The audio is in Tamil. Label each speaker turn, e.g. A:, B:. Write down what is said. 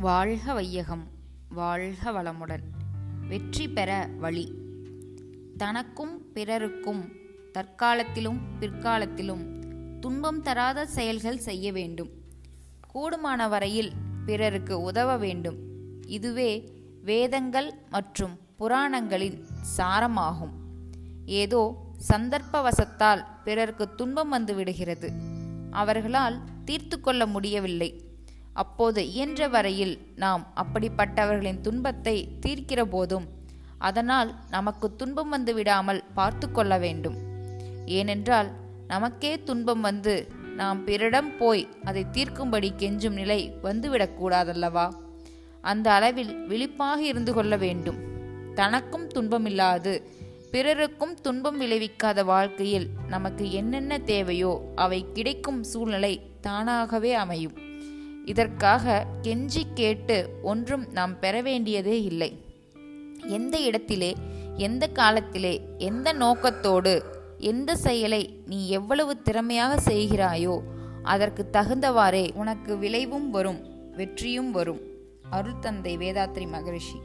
A: வாழ்க வையகம் வாழ்க வளமுடன். வெற்றி பெற வழி. தனக்கும் பிறருக்கும் தற்காலத்திலும் பிற்காலத்திலும் துன்பம் தராத செயல்கள் செய்ய வேண்டும். கூடுமான வரையில் பிறருக்கு உதவ வேண்டும். இதுவே வேதங்கள் மற்றும் புராணங்களின் சாரமாகும். ஏதோ சந்தர்ப்பவசத்தால் பிறருக்கு துன்பம் வந்து விடுகிறது. அவர்களால் தீர்த்து கொள்ள முடியவில்லை. அப்போது இயன்ற வரையில் நாம் அப்படிப்பட்டவர்களின் துன்பத்தை தீர்க்கிற போதும் அதனால் நமக்கு துன்பம் வந்து விடாமல் பார்த்து கொள்ள வேண்டும். ஏனென்றால் நமக்கே துன்பம் வந்து நாம் பிறரிடம் போய் அதை தீர்க்கும்படி கெஞ்சும் நிலை வந்துவிடக்கூடாதல்லவா அந்த அளவில் விழிப்பாக இருந்து கொள்ள வேண்டும். தனக்கும் துன்பமில்லாது பிறருக்கும் துன்பம் விளைவிக்காத வாழ்க்கையில் நமக்கு என்னென்ன தேவையோ அவை கிடைக்கும் சூழ்நிலை தானாகவே அமையும். இதற்காக கெஞ்சி கேட்டு ஒன்றும் நாம் பெற வேண்டியதே இல்லை. எந்த இடத்திலே எந்த காலத்திலே எந்த நோக்கத்தோடு எந்த செயலை நீ எவ்வளவு திறமையாக செய்கிறாயோ அதற்கு தகுந்தவாறே உனக்கு விளைவும் வரும் வெற்றியும் வரும். அருள் தந்தை வேதாத்ரி மகரிஷி.